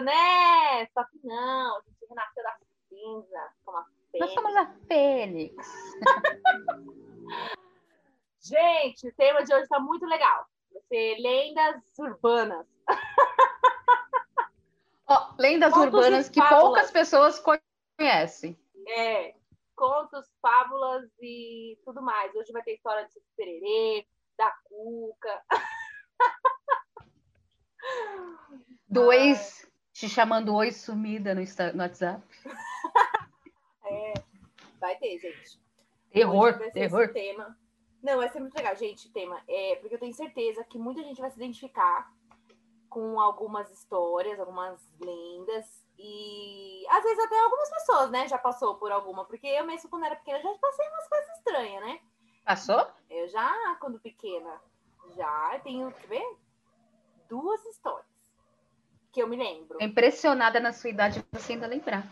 né? Só que não, a gente renasceu da cinza, como a fênix. Nós somos a Fênix. gente, o tema de hoje está muito legal. Vai ser lendas urbanas. Oh, lendas Contos urbanas que poucas pessoas conhecem. É, contos, fábulas e tudo mais. Hoje vai ter história de Sererê, da Cuca. Do ex te chamando oi sumida no, no WhatsApp. É, vai ter, gente. Terror, terror. Tema. Não, vai ser muito legal, gente, o tema. É, porque eu tenho certeza que muita gente vai se identificar com algumas histórias, algumas lendas. E às vezes até algumas pessoas, né, já passou por alguma. Porque eu mesmo, quando era pequena, já passei umas coisas estranhas, né? Passou? Eu já, quando pequena, já tenho, quer ver? Duas histórias que eu me lembro. Impressionada na sua idade você ainda lembrar.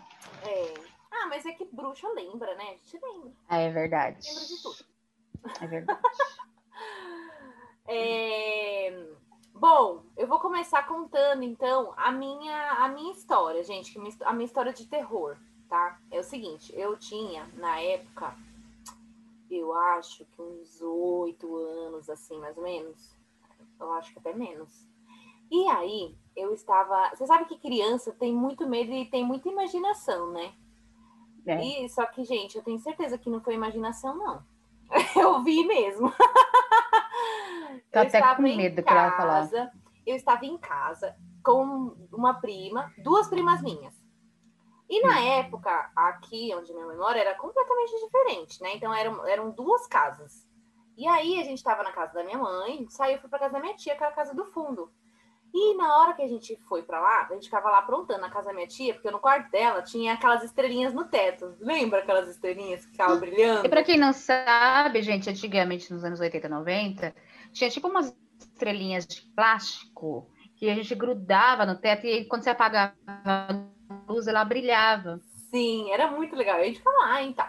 É. Ah, mas é que bruxa lembra, né? A gente lembra. É verdade. Lembra de tudo. É verdade. é... Bom, eu vou começar contando então a minha, a minha história, gente, a minha história de terror, tá? É o seguinte, eu tinha na época, eu acho que uns oito anos, assim, mais ou menos. Eu acho que até menos. E aí, eu estava. Você sabe que criança tem muito medo e tem muita imaginação, né? É. E, só que, gente, eu tenho certeza que não foi imaginação, não. Eu vi mesmo. Tô eu até com medo que ela falar. Eu estava em casa com uma prima, duas primas minhas. E na hum. época, aqui onde minha mãe mora, era completamente diferente, né? Então eram, eram duas casas. E aí a gente estava na casa da minha mãe, saiu fui para casa da minha tia, que era a casa do fundo. E na hora que a gente foi para lá, a gente ficava lá aprontando na casa da minha tia, porque no quarto dela tinha aquelas estrelinhas no teto. Lembra aquelas estrelinhas que ficavam brilhando? E para quem não sabe, gente, antigamente, nos anos 80 90, tinha tipo umas estrelinhas de plástico que a gente grudava no teto e quando você apagava a luz, ela brilhava. Sim, era muito legal. A gente ficava lá, então.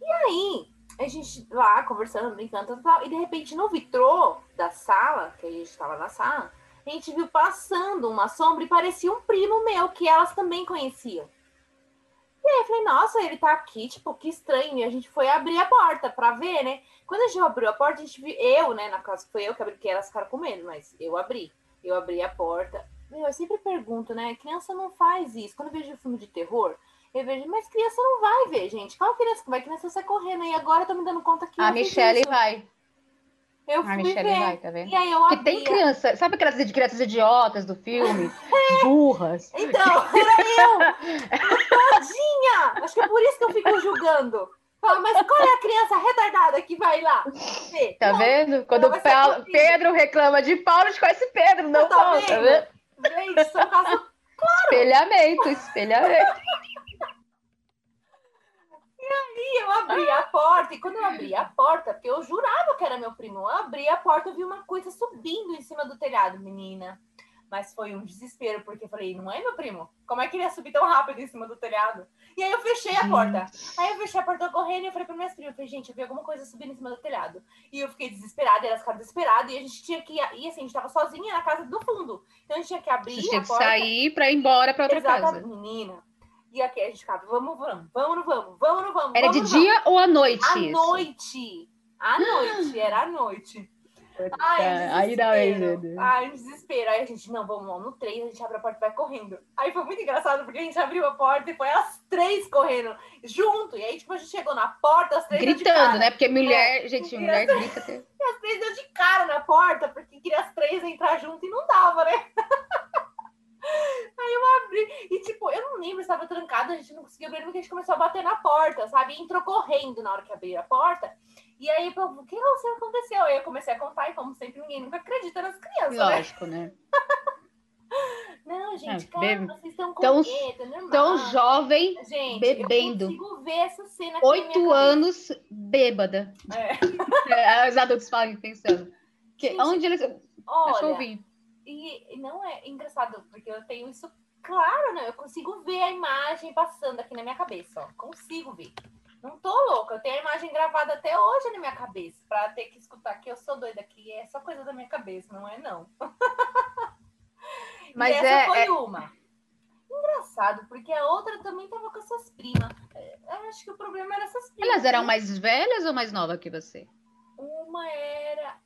E aí, a gente lá conversando, brincando, tal, e de repente no vitrô da sala, que a gente estava na sala, a gente viu passando uma sombra e parecia um primo meu, que elas também conheciam. E aí eu falei, nossa, ele tá aqui, tipo, que estranho. E a gente foi abrir a porta pra ver, né? Quando a gente abriu a porta, a gente viu, eu, né, na casa foi eu que abri, porque elas ficaram com medo, mas eu abri. Eu abri a porta. Eu sempre pergunto, né? Criança não faz isso. Quando eu vejo filme de terror, eu vejo, mas criança não vai ver, gente. Qual criança que vai? Criança sai correndo. E agora eu tô me dando conta que. A Michelle vai. Eu fui Michelle ver. vai, tá vendo? E aí eu Porque tem criança, sabe aquelas crianças idiotas do filme? Burras. Então, era eu! Tadinha! Acho que é por isso que eu fico julgando. Fala, mas qual é a criança retardada que vai lá? Ver? Tá não, vendo? Quando o Paulo, Pedro reclama de Paulo, a gente conhece Pedro, não tá Paulo, tá vendo? Gente, são casos claro. Espelhamento, espelhamento. E aí eu abri a porta, e quando eu abri a porta, porque eu jurava que era meu primo, eu abri a porta e vi uma coisa subindo em cima do telhado, menina. Mas foi um desespero, porque eu falei, não é meu primo? Como é que ele ia subir tão rápido em cima do telhado? E aí eu fechei a porta. Aí eu fechei a porta correndo e eu falei para minhas primas, eu falei, gente, eu vi alguma coisa subindo em cima do telhado. E eu fiquei desesperada, elas ficaram desesperadas, e a gente tinha que ir, e assim, a gente tava sozinha na casa do fundo. Então a gente tinha que abrir Você tinha que porta. sair para ir embora para outra casa. menina. E aqui a gente ficava, vamos, vamos, vamos, vamos, vamos, vamos. Era vamos, de dia vamos. ou à noite? À isso? noite. À noite, era à noite. Ai, aí desespero. Ai, desespero. Aí a gente, não, vamos lá no trem, a gente abre a porta e vai correndo. Aí foi muito engraçado, porque a gente abriu a porta e foi as três correndo junto. E aí, tipo, a gente chegou na porta, as três Gritando, né? Porque mulher, é, gente, mulher grita. E as três deu de cara na porta, porque queria as três entrar junto e não dava, né? Aí eu abri, e tipo, eu não lembro se a gente não conseguiu abrir, porque a gente começou a bater na porta, sabe? E entrou correndo na hora que abriu a porta. E aí, pô, o que aconteceu? Aí eu comecei a contar, e como sempre, ninguém nunca acredita nas crianças. Lógico, né? né? Não, gente, é, bebe... vocês estão com tão, medo, é normal. Tão jovem, gente, bebendo. Eu consigo ver essa cena aqui Oito anos, bêbada. É. Os adultos falam pensando. Que, Gente, onde eles... Olha, e não é engraçado, porque eu tenho isso claro, né? Eu consigo ver a imagem passando aqui na minha cabeça, ó. Consigo ver. Não tô louca, eu tenho a imagem gravada até hoje na minha cabeça, para ter que escutar que eu sou doida aqui, é só coisa da minha cabeça, não é não. Mas essa é, foi é... uma. Engraçado, porque a outra também tava com essas primas. É, eu acho que o problema era essas primas. Elas eram né? mais velhas ou mais novas que você? Uma era.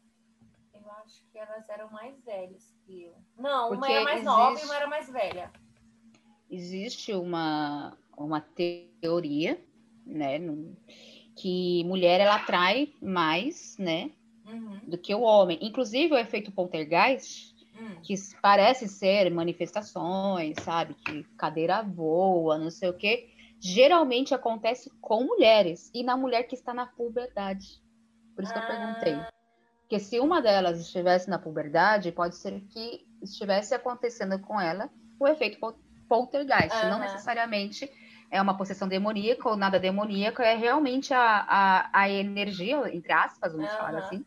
Eu acho que elas eram mais velhas que eu. Não, porque uma era mais existe... nova e uma era mais velha. Existe uma, uma teoria, né? Que mulher ela atrai mais, né? Uhum. Do que o homem. Inclusive o efeito poltergeist Hum. que parecem ser manifestações, sabe? Que cadeira voa, não sei o quê. Geralmente acontece com mulheres e na mulher que está na puberdade. Por isso que eu perguntei. Ah. Porque se uma delas estivesse na puberdade, pode ser que estivesse acontecendo com ela o efeito poltergeist. Uhum. Não necessariamente é uma possessão demoníaca ou nada demoníaco, é realmente a, a, a energia, entre aspas, vamos uhum. falar assim,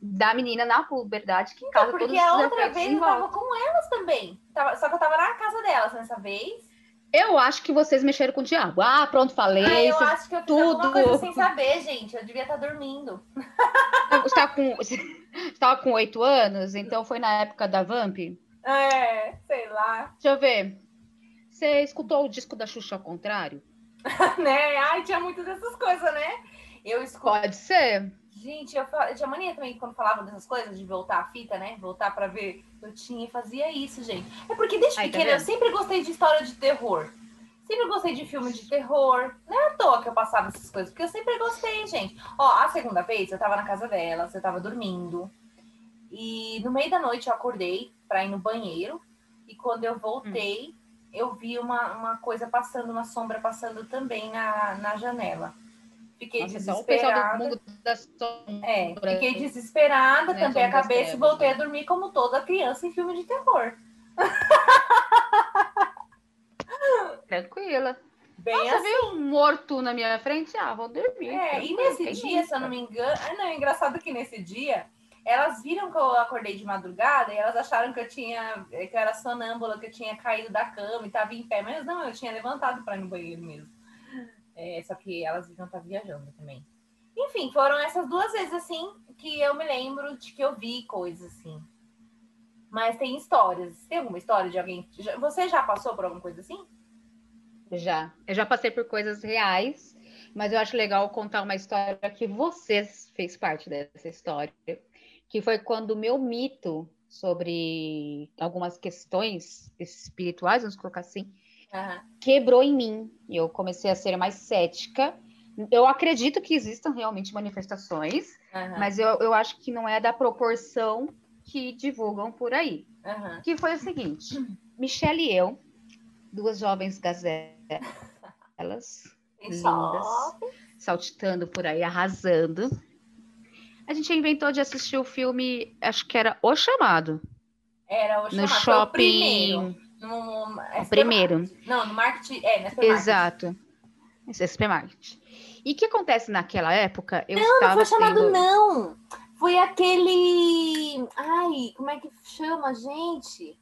da menina na puberdade que causa então, porque a outra vez eu tava com elas também. Tava, só que eu tava na casa delas nessa vez. Eu acho que vocês mexeram com o diabo. Ah, pronto, falei. Ah, eu acho que eu fiz tudo. coisa sem saber, gente. Eu devia estar tá dormindo. Você estava com, estava com oito anos, então foi na época da Vamp? É, sei lá. Deixa eu ver. Você escutou o disco da Xuxa ao contrário? né? Ai, tinha muitas dessas coisas, né? Eu escuto... Pode ser. Gente, eu, eu tinha mania também quando falava dessas coisas, de voltar a fita, né? Voltar para ver. Eu tinha e fazia isso, gente. É porque desde Ai, tá pequena tá eu sempre gostei de história de terror. Sempre gostei de filme de terror. Não é à toa que eu passava essas coisas, porque eu sempre gostei, gente. Ó, a segunda vez eu tava na casa dela, eu tava dormindo. E no meio da noite eu acordei pra ir no banheiro. E quando eu voltei, hum. Eu vi uma, uma coisa passando, uma sombra passando também na, na janela. Fiquei Nossa, desesperada. É, fiquei desesperada, né, tampei a cabeça e voltei a dormir como toda criança em filme de terror. Tranquila. Bem Nossa, assim. veio um morto na minha frente, ah, vou dormir. É, e nesse dia, se eu não me engano, ah, não, é engraçado que nesse dia elas viram que eu acordei de madrugada e elas acharam que eu tinha, que eu era sonâmbula, que eu tinha caído da cama e estava em pé, mas não, eu tinha levantado para ir no banheiro mesmo. É, só que elas deviam estar viajando também. Enfim, foram essas duas vezes assim que eu me lembro de que eu vi coisas assim. Mas tem histórias. Tem alguma história de alguém? Você já passou por alguma coisa assim? Já. Eu já passei por coisas reais, mas eu acho legal contar uma história que você fez parte dessa história, que foi quando o meu mito sobre algumas questões espirituais, vamos colocar assim, uhum. quebrou em mim. E eu comecei a ser mais cética. Eu acredito que existam realmente manifestações, uhum. mas eu, eu acho que não é da proporção que divulgam por aí. Uhum. Que foi o seguinte: Michelle e eu, duas jovens gazelas, lindas, saltitando por aí, arrasando. A gente inventou de assistir o filme, acho que era O Chamado. Era o chamado. No shopping. No, é o primeiro. Não, no marketing. É, na Exato. Esse é supermarket. E o que acontece naquela época? Eu não, não foi chamado, tendo... não. Foi aquele. Ai, como é que chama, gente?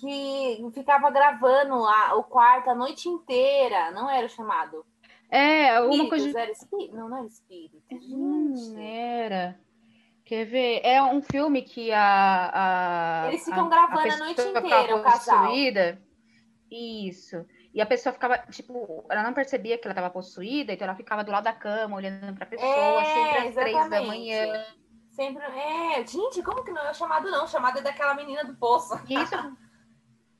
Que ficava gravando a, o quarto a noite inteira. Não era o chamado. É, uma coisa. Era espírito? Não, não era espírito. Hum, era. Quer ver? É um filme que a. a Eles ficam a, gravando a, a noite inteira, o casal. Possuída. Isso. E a pessoa ficava, tipo, ela não percebia que ela estava possuída, então ela ficava do lado da cama, olhando pra pessoa, é, sempre às exatamente. três da manhã. Sempre. É, gente, como que não é chamado, não? Chamado é daquela menina do poço. Isso.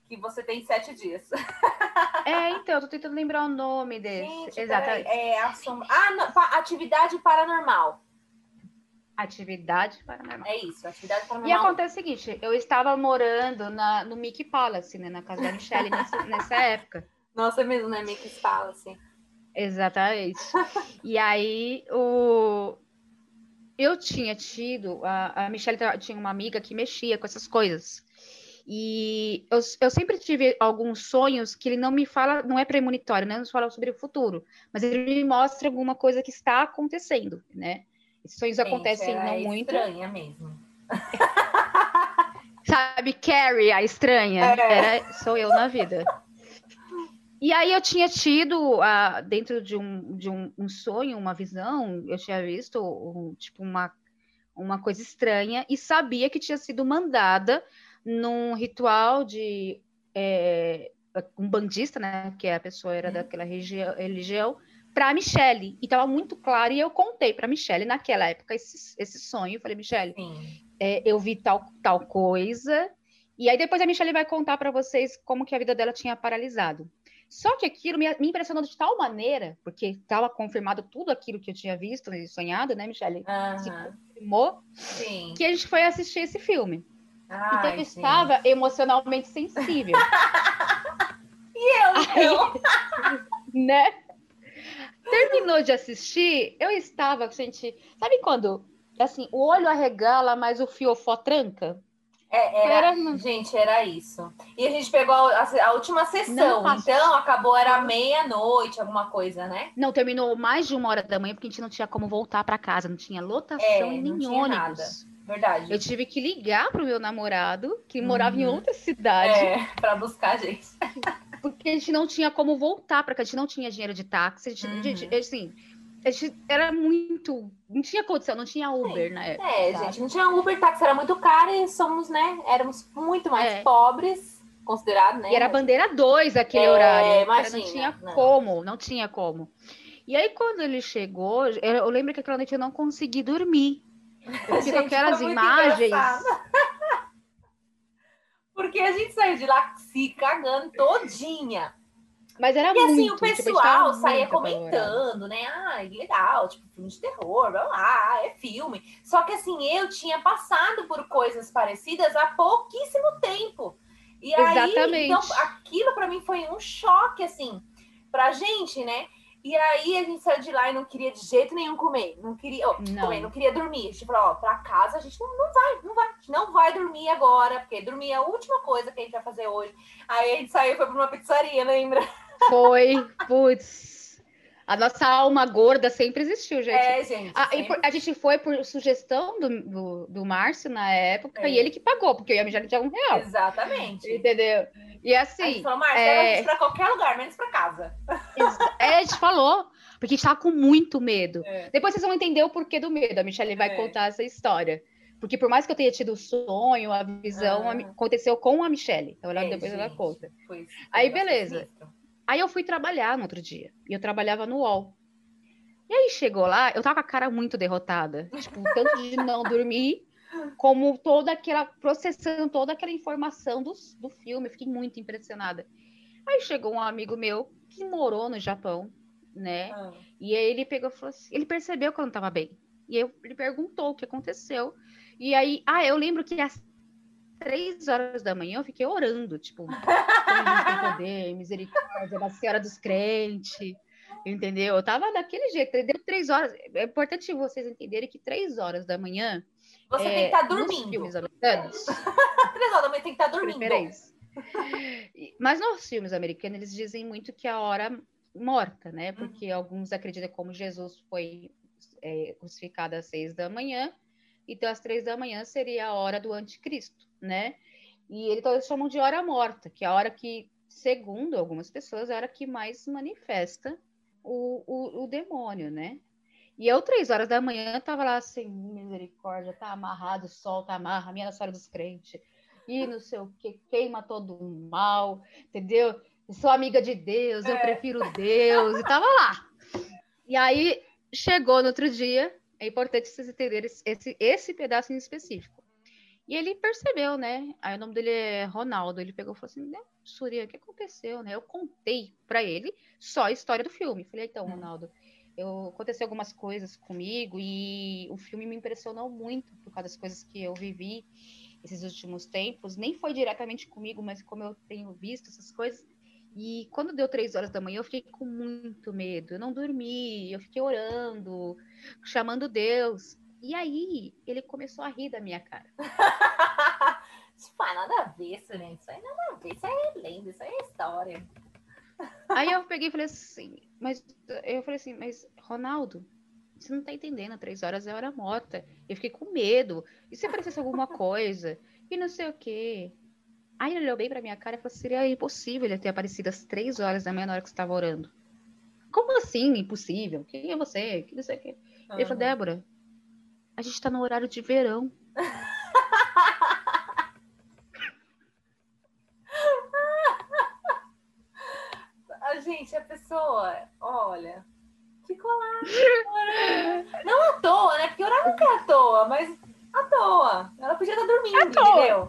que você tem sete dias. é, então, eu tô tentando lembrar o nome desse. Exatamente. É, a sombra... Ah, não, atividade paranormal. Atividade paranormal. É isso, atividade paranormal. E acontece o seguinte, eu estava morando na, no Mickey Palace, né, na casa da Michelle nessa, nessa época. Nossa, é mesmo, né, Mickey Palace. Exatamente. e aí, o... eu tinha tido, a, a Michelle tinha uma amiga que mexia com essas coisas. E eu, eu sempre tive alguns sonhos que ele não me fala, não é premonitório, né? Não fala sobre o futuro, mas ele me mostra alguma coisa que está acontecendo, né? Esses sonhos Gente, acontecem não muito. estranha mesmo. Sabe, Carrie, a estranha, é. era, sou eu na vida. E aí eu tinha tido, uh, dentro de, um, de um, um, sonho, uma visão, eu tinha visto um, tipo uma, uma coisa estranha e sabia que tinha sido mandada num ritual de é, um bandista, né? Que a pessoa era uhum. daquela região, religião, para Michelle. E estava muito claro, e eu contei para Michelle naquela época esse, esse sonho. Eu falei, Michelle, é, eu vi tal, tal coisa. E aí depois a Michelle vai contar para vocês como que a vida dela tinha paralisado. Só que aquilo me, me impressionou de tal maneira, porque estava confirmado tudo aquilo que eu tinha visto e sonhado, né, Michelle? Uhum. Se confirmou, Sim. que a gente foi assistir esse filme. Ai, então eu estava emocionalmente sensível. e eu, então? Aí, né? Terminou de assistir, eu estava, gente, sabe quando, assim, o olho arregala, mas o fiofó tranca? É, era, era, gente, era isso. E a gente pegou a, a última sessão, então acabou, era meia-noite, alguma coisa, né? Não, terminou mais de uma hora da manhã, porque a gente não tinha como voltar para casa, não tinha lotação é, e nem ônibus. Nada. Verdade. Eu tive que ligar pro meu namorado, que uhum. morava em outra cidade. É, para buscar a gente. porque a gente não tinha como voltar para cá, a gente não tinha dinheiro de táxi, a gente, uhum. gente assim, a gente era muito. Não tinha condição, não tinha Uber Sim. na época. É, sabe? gente, não tinha Uber, táxi era muito caro e somos, né? Éramos muito mais é. pobres, considerado, né? E era bandeira 2 aquele é, horário. Imagina, não tinha não. como, não tinha como. E aí, quando ele chegou, eu lembro que aquela noite eu não consegui dormir. Eu com aquelas imagens. Porque a gente saiu de lá se cagando todinha. Mas era e assim, muito, o pessoal tipo, saía comentando, né? Ah, legal, tipo, filme de terror, blá, blá, é filme. Só que assim, eu tinha passado por coisas parecidas há pouquíssimo tempo. E Exatamente. aí, então, aquilo para mim foi um choque, assim, pra gente, né? E aí a gente saiu de lá e não queria de jeito nenhum comer. Não queria, oh, não. Comer, não queria dormir. A gente falou, ó, pra casa a gente não, não vai, não vai. A gente não vai dormir agora, porque dormir é a última coisa que a gente vai fazer hoje. Aí a gente saiu e foi pra uma pizzaria, lembra? Foi, putz. A nossa alma gorda sempre existiu, gente. É, gente. A, sempre... a gente foi por sugestão do, do, do Márcio na época é. e ele que pagou, porque eu ia mijar de um real. Exatamente. Entendeu? E assim. A gente falou, Márcio, é... pra qualquer lugar, menos pra casa. É, a gente falou. Porque a gente tava com muito medo. É. Depois vocês vão entender o porquê do medo. A Michelle vai é. contar essa história. Porque por mais que eu tenha tido o sonho, a visão, ah. aconteceu com a Michelle. Então ela, depois gente, ela conta. Foi, foi Aí, beleza. Aí eu fui trabalhar no outro dia. E eu trabalhava no UOL. E aí chegou lá, eu tava com a cara muito derrotada. Tipo, tanto de não dormir, como toda aquela. processando toda aquela informação do, do filme. fiquei muito impressionada. Aí chegou um amigo meu que morou no Japão, né? Ah. E aí ele pegou e falou assim: ele percebeu que eu não tava bem. E eu, ele perguntou o que aconteceu. E aí, ah, eu lembro que três horas da manhã eu fiquei orando, tipo, tem poder, misericórdia, da Senhora dos Crentes, entendeu? Eu tava daquele jeito, deu três horas. É importante vocês entenderem que três horas da manhã. Você é, tem que estar tá dormindo. Nos filmes americanos. três horas da manhã tem que estar tá dormindo. Mas nos filmes americanos, eles dizem muito que a hora morta, né? Porque uhum. alguns acreditam como Jesus foi é, crucificado às seis da manhã, então às três da manhã seria a hora do anticristo né? E então, eles chamam de hora morta, que é a hora que, segundo algumas pessoas, é a hora que mais manifesta o, o, o demônio, né? E eu, três horas da manhã, tava lá assim, misericórdia, tá amarrado, solta, tá amarra, minha Senhora dos Crentes, e não sei o que, queima todo o mal, entendeu? Eu sou amiga de Deus, eu é. prefiro Deus, e tava lá. E aí, chegou no outro dia, é importante vocês entenderem esse, esse, esse pedaço em específico. E ele percebeu, né? Aí o nome dele é Ronaldo. Ele pegou e falou assim: né, Surya, o que aconteceu, né? Eu contei para ele só a história do filme. Falei, então, Ronaldo, eu aconteceu algumas coisas comigo e o filme me impressionou muito por causa das coisas que eu vivi esses últimos tempos. Nem foi diretamente comigo, mas como eu tenho visto essas coisas. E quando deu três horas da manhã, eu fiquei com muito medo. Eu não dormi, eu fiquei orando, chamando Deus. E aí ele começou a rir da minha cara. isso faz nada a ver, Surene. Isso aí nada a ver. Isso aí é lenda, isso aí é história. Aí eu peguei e falei assim, mas eu falei assim, mas Ronaldo, você não tá entendendo, três horas é hora morta. Eu fiquei com medo. E se aparecesse alguma coisa? E não sei o quê. Aí ele olhou bem pra minha cara e falou: seria impossível ele ter aparecido às três horas da manhã na hora que você tava orando. Como assim? Impossível? Quem é você? Que não sei o quê. Uhum. Ele falou, Débora, a gente tá no horário de verão. Ah, gente, a pessoa, olha, ficou lá. Não à toa, né? Porque orar nunca é à toa, mas à toa. Ela podia estar dormindo, à entendeu? Toa.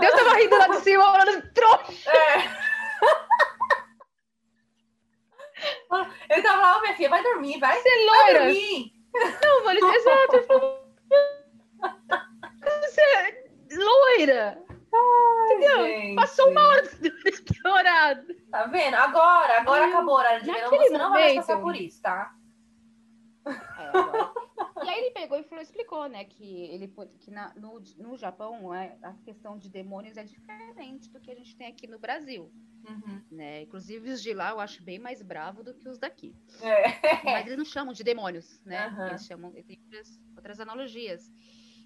Deus tava rindo lá de cima, orando trouxa. É. Ele tava lá, minha filha, vai dormir, vai. Você é loira. Vai dormir. Não, falei, exato. Você é loira. Ai, Entendeu? Gente. Passou uma hora de orado. Tá vendo? Agora, agora acabou o horário de verão, você momento, não vai passar por isso, tá? É, aí ele pegou e falou, explicou, né, que ele que na, no, no Japão é, a questão de demônios é diferente do que a gente tem aqui no Brasil. Uhum. Né? Inclusive os de lá eu acho bem mais bravo do que os daqui. É. Mas eles não chamam de demônios, né? Uhum. Eles chamam, tem outras, outras analogias.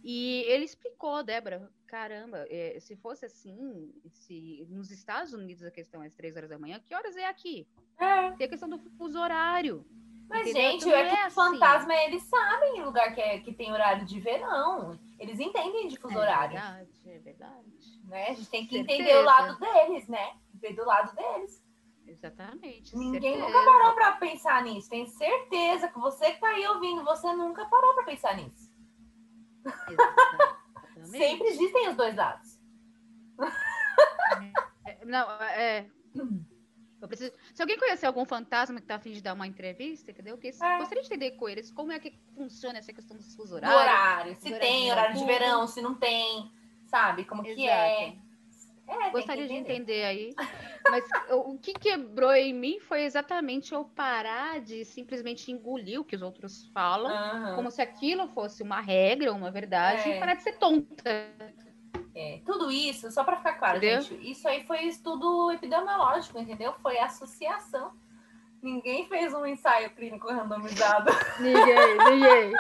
E ele explicou, Débora, caramba, é, se fosse assim, se nos Estados Unidos a questão é às três horas da manhã, que horas é aqui? É. Tem a questão do fuso horário. Mas, entendeu? gente, é que é assim. fantasma, eles sabem lugar que, é, que tem horário de verão. Eles entendem de fuso é horário. É verdade, é verdade. Né? A gente tem que certeza. entender o lado deles, né? Ver do lado deles. Exatamente. Ninguém certeza. nunca parou para pensar nisso. Tenho certeza que você que tá aí ouvindo, você nunca parou para pensar nisso. Sempre existem os dois lados. É, não, é. Preciso... Se alguém conhecer algum fantasma que está a fim de dar uma entrevista, entendeu? Que é. gostaria de entender com eles como é que funciona essa questão dos fuso horários. horário, se tem horário de verão, se não tem, sabe? Como Exato. que é. É, Gostaria de entender aí. Mas o que quebrou em mim foi exatamente eu parar de simplesmente engolir o que os outros falam, uhum. como se aquilo fosse uma regra, uma verdade, é. e parar de ser tonta. É, tudo isso, só para ficar claro, entendeu? gente, isso aí foi estudo epidemiológico, entendeu? Foi associação. Ninguém fez um ensaio clínico randomizado. Ninguém, ninguém.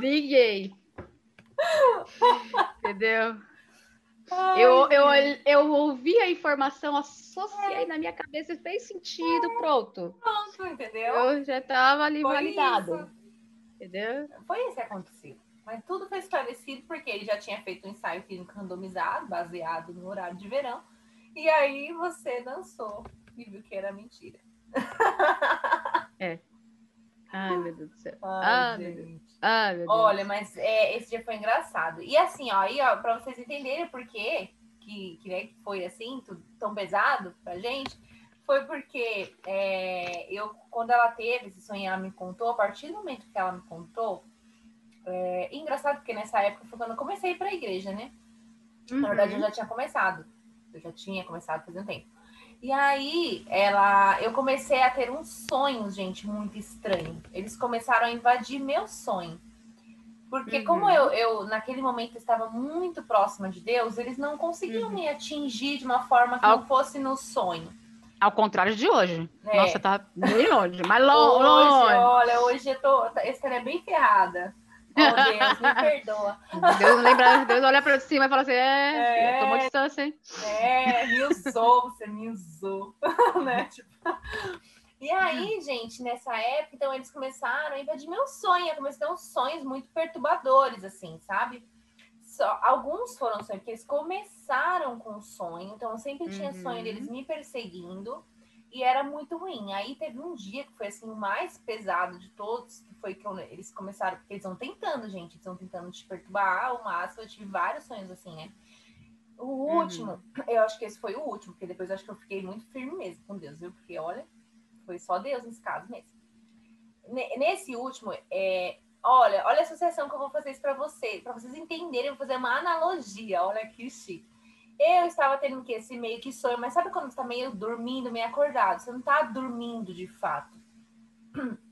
ninguém. Entendeu? Ai, eu, eu, eu ouvi a informação, associei é. na minha cabeça e fez sentido, é. pronto. Pronto, entendeu? Eu já estava ali foi validado. Isso. Entendeu? Foi isso que aconteceu. Mas tudo foi esclarecido porque ele já tinha feito um ensaio clínico randomizado, baseado no horário de verão. E aí você dançou e viu que era mentira. É. Ai, meu Deus do céu. Ai. Ai, meu Deus. Olha, mas é, esse dia foi engraçado. E assim, ó, aí, ó, pra vocês entenderem por quê que, que, né, que foi assim, tudo, tão pesado pra gente, foi porque é, eu, quando ela teve esse sonho, ela me contou, a partir do momento que ela me contou, é, engraçado porque nessa época foi quando eu comecei a ir pra igreja, né? Uhum. Na verdade, eu já tinha começado. Eu já tinha começado faz um tempo. E aí, ela, eu comecei a ter uns sonhos, gente, muito estranhos. Eles começaram a invadir meu sonho. Porque uhum. como eu, eu, naquele momento, estava muito próxima de Deus, eles não conseguiam uhum. me atingir de uma forma que Ao... não fosse no sonho. Ao contrário de hoje. É. Nossa, tá bem longe, mas longe. Hoje, olha, hoje eu tô. Essa é bem ferrada. Oh, Deus, me perdoa. Deus lembra, Deus olha para cima e fala assim: é, é tomou distância, hein? É, me usou, você me usou. né? Tipo... E aí, gente, nessa época, então eles começaram a invadir meu sonho. Eu comecei a ter uns sonhos muito perturbadores, assim, sabe? Só, alguns foram sonhos, porque eles começaram com sonho, então eu sempre tinha uhum. sonho deles me perseguindo e era muito ruim. Aí teve um dia que foi assim o mais pesado de todos, que foi que eu, eles começaram, porque eles vão tentando, gente, eles vão tentando te perturbar ao máximo. Eu tive vários sonhos assim, né? O uhum. último, uhum. eu acho que esse foi o último, porque depois eu acho que eu fiquei muito firme mesmo com Deus, viu? Porque olha, foi só Deus nesse caso mesmo. Nesse último, é, olha, olha a associação que eu vou fazer isso para vocês, para vocês entenderem, eu vou fazer uma analogia, olha que chique. Eu estava tendo que esse meio que sonho, mas sabe quando você tá meio dormindo, meio acordado? Você não tá dormindo de fato.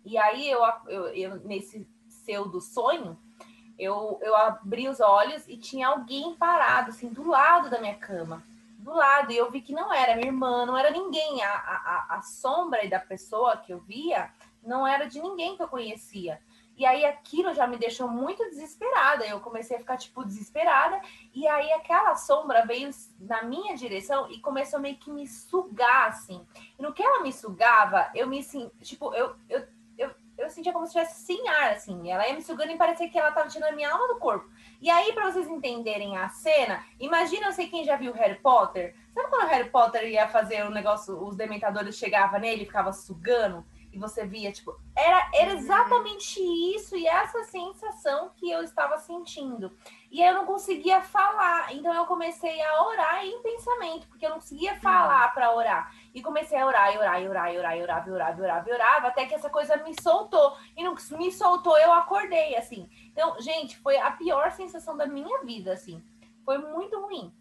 E aí eu, eu, eu nesse pseudo sonho, eu, eu abri os olhos e tinha alguém parado, assim, do lado da minha cama. Do lado, e eu vi que não era minha irmã, não era ninguém. A, a, a sombra da pessoa que eu via não era de ninguém que eu conhecia. E aí aquilo já me deixou muito desesperada. Eu comecei a ficar, tipo, desesperada. E aí aquela sombra veio na minha direção e começou meio que me sugar, assim. E no que ela me sugava, eu me assim, tipo, eu, eu, eu, eu sentia como se estivesse sem ar, assim. Ela ia me sugando e parecia que ela tava tirando a minha alma do corpo. E aí, para vocês entenderem a cena, imagina, eu sei quem já viu Harry Potter. Sabe quando o Harry Potter ia fazer o negócio, os dementadores chegavam nele e ficava sugando? E você via, tipo, era, era uhum. exatamente isso e essa sensação que eu estava sentindo. E aí eu não conseguia falar, então eu comecei a orar em pensamento, porque eu não conseguia falar para orar. E comecei a orar, e orar, e orar, e orar, e orar, e orar, e orar, e orar, até que essa coisa me soltou. E não me soltou, eu acordei, assim. Então, gente, foi a pior sensação da minha vida, assim. Foi muito ruim.